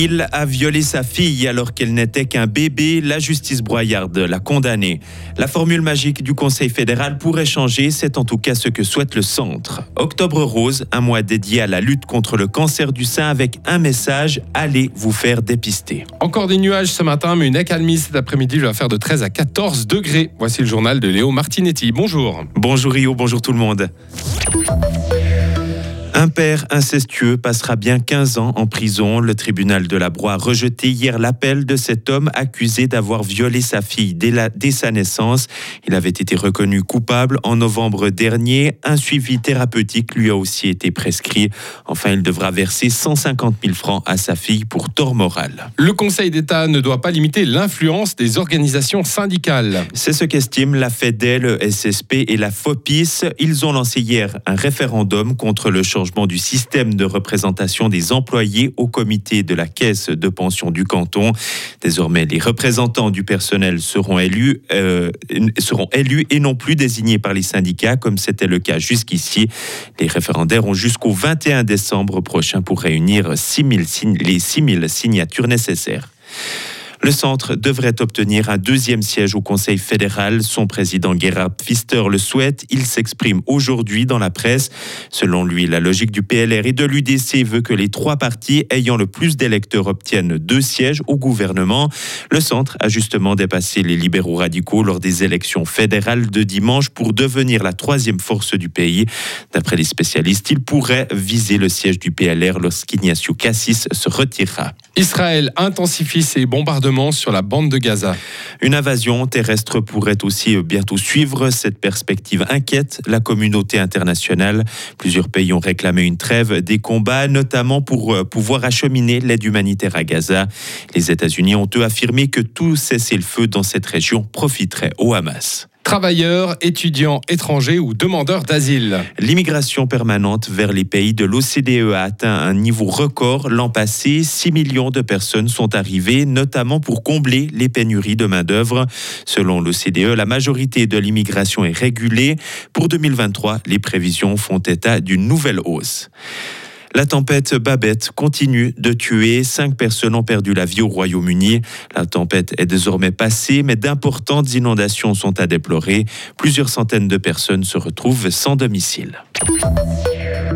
Il a violé sa fille alors qu'elle n'était qu'un bébé. La justice broyarde l'a condamné. La formule magique du Conseil fédéral pourrait changer. C'est en tout cas ce que souhaite le centre. Octobre Rose, un mois dédié à la lutte contre le cancer du sein avec un message allez vous faire dépister. Encore des nuages ce matin, mais une accalmie cet après-midi va faire de 13 à 14 degrés. Voici le journal de Léo Martinetti. Bonjour. Bonjour Rio, bonjour tout le monde. Un père incestueux passera bien 15 ans en prison. Le tribunal de la Broye a rejeté hier l'appel de cet homme accusé d'avoir violé sa fille dès, dès, sa naissance. Il avait été reconnu coupable en novembre dernier. Un suivi thérapeutique lui a aussi été prescrit. Enfin, il devra verser 150 000 francs à sa fille pour tort moral. Le Conseil d'État ne doit pas limiter l'influence des organisations syndicales. C'est ce qu'estiment la FEDEL, le SSP et la FOPIS. Ils ont lancé hier un référendum contre le changement du système de représentation des employés au comité de la caisse de pension du canton. Désormais, les représentants du personnel seront élus, euh, et non plus désignés par les syndicats comme c'était le cas jusqu'ici. Les référendaires ont jusqu'au 21 décembre prochain pour réunir 6 les 6000 signatures nécessaires. Le centre devrait obtenir un deuxième siège au Conseil fédéral. Son président Gerhard Pfister le souhaite. Il s'exprime aujourd'hui dans la presse. Selon lui, la logique du PLR et de l'UDC veut que les trois partis ayant le plus d'électeurs obtiennent deux sièges au gouvernement. Le centre a justement dépassé les libéraux radicaux lors des élections fédérales de dimanche pour devenir la troisième force du pays. D'après les spécialistes, il pourrait viser le siège du PLR lorsqu'Ignacio Cassis se retirera. Israël intensifie ses bombardements sur la bande de Gaza. Une invasion terrestre pourrait aussi bientôt suivre. Cette perspective inquiète la communauté internationale. Plusieurs pays ont réclamé une trêve des combats, notamment pour euh, pouvoir acheminer l'aide humanitaire à Gaza. Les États-Unis ont eux affirmé que tout cessez-le-feu dans cette région profiterait au Hamas travailleurs, étudiants, étrangers ou demandeurs d'asile. L'immigration permanente vers les pays de l'OCDE a atteint un niveau record l'an passé. 6 millions de personnes sont arrivées, notamment pour combler les pénuries de main-d'œuvre. Selon l'OCDE, la majorité de l'immigration est régulée. Pour 2023, les prévisions font état d'une nouvelle hausse. La tempête Babette continue de tuer. Cinq personnes ont perdu la vie au Royaume-Uni. La tempête est désormais passée, mais d'importantes inondations sont à déplorer. Plusieurs centaines de personnes se retrouvent sans domicile.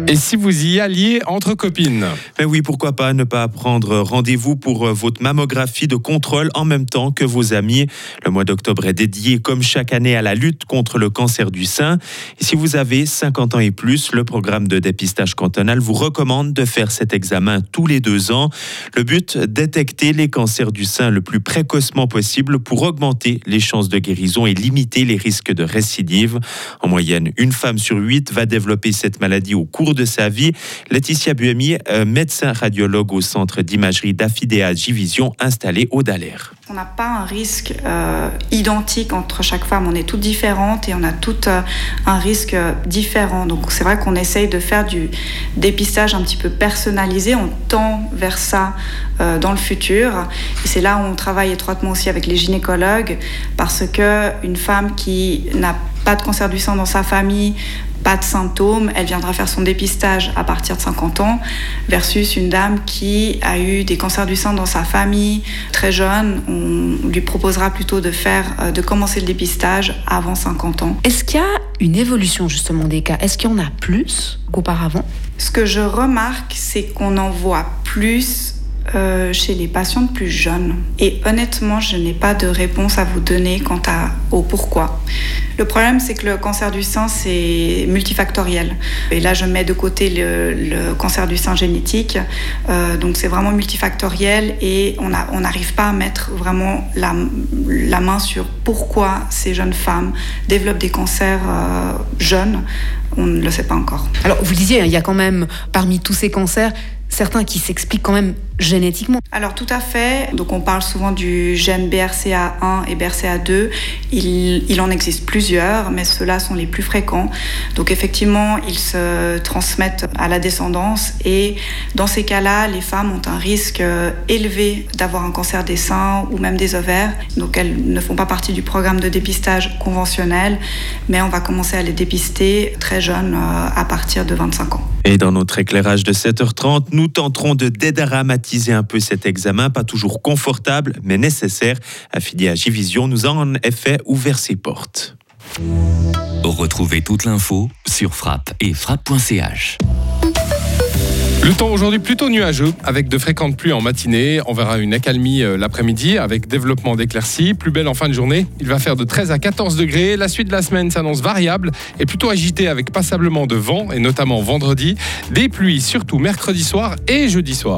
Et si vous y alliez entre copines Mais oui, pourquoi pas ne pas prendre rendez-vous pour euh, votre mammographie de contrôle en même temps que vos amis. Le mois d'octobre est dédié, comme chaque année, à la lutte contre le cancer du sein. Et si vous avez 50 ans et plus, le programme de dépistage cantonal vous recommande de faire cet examen tous les deux ans. Le but, détecter les cancers du sein le plus précocement possible pour augmenter les chances de guérison et limiter les risques de récidive. En moyenne, une femme sur huit va développer cette maladie au cours de sa vie. Laetitia Buemi, euh, médecin radiologue au centre d'imagerie d'Afidea Givision installé au Dallaire. On n'a pas un risque euh, identique entre chaque femme, on est toutes différentes et on a toutes euh, un risque différent. Donc c'est vrai qu'on essaye de faire du dépistage un petit peu personnalisé, on tend vers ça dans le futur. Et c'est là où on travaille étroitement aussi avec les gynécologues parce que une femme qui n'a pas de cancer du sein dans sa famille, pas de symptômes, elle viendra faire son dépistage à partir de 50 ans, versus une dame qui a eu des cancers du sein dans sa famille très jeune. On lui proposera plutôt de faire, euh, de commencer le dépistage avant 50 ans. Est-ce qu'il y a une évolution justement des cas? Est-ce qu'il y en a plus qu'auparavant? Ce que je remarque, c'est qu'on en voit plus euh, chez les patientes plus jeunes. Et honnêtement, je n'ai pas de réponse à vous donner quant à, au pourquoi. Le problème, c'est que le cancer du sein, c'est multifactoriel. Et là, je mets de côté le, cancer du sein génétique. Euh, donc, c'est vraiment multifactoriel et on n'arrive pas à mettre vraiment la, main sur pourquoi ces jeunes femmes développent des cancers euh, jeunes. On ne le sait pas encore. Alors, vous disiez, hein, il y a quand même, parmi tous ces cancers, certains qui s'expliquent quand même génétiquement. Alors tout à fait. Donc on parle souvent du gène BRCA1 et BRCA2. Il, il en existe plusieurs, mais ceux-là sont les plus fréquents. Donc effectivement, ils se transmettent à la descendance et dans ces cas-là, les femmes ont un risque euh, élevé d'avoir un cancer des seins ou même des ovaires. Donc elles ne font pas partie du programme de dépistage conventionnel, mais on va commencer à les dépister très jeunes euh, à partir de 25 ans. Et dans notre éclairage de 7h30, nous tenterons de dédramatiser un peu cet examen, pas toujours confortable, mais nécessaire. Affilié à Givision nous a en effet ouvert ses portes. Retrouvez toute l'info sur frappe et frappe.ch. Le temps aujourd'hui plutôt nuageux, avec de fréquentes pluies en matinée. On verra une accalmie euh, l'après-midi, avec développement d'éclaircies. Plus belle en fin de journée. Il va faire de 13 à 14 degrés. La suite de la semaine s'annonce variable et plutôt agitée, avec passablement de vent, et notamment vendredi. Des pluies, surtout mercredi soir et jeudi soir.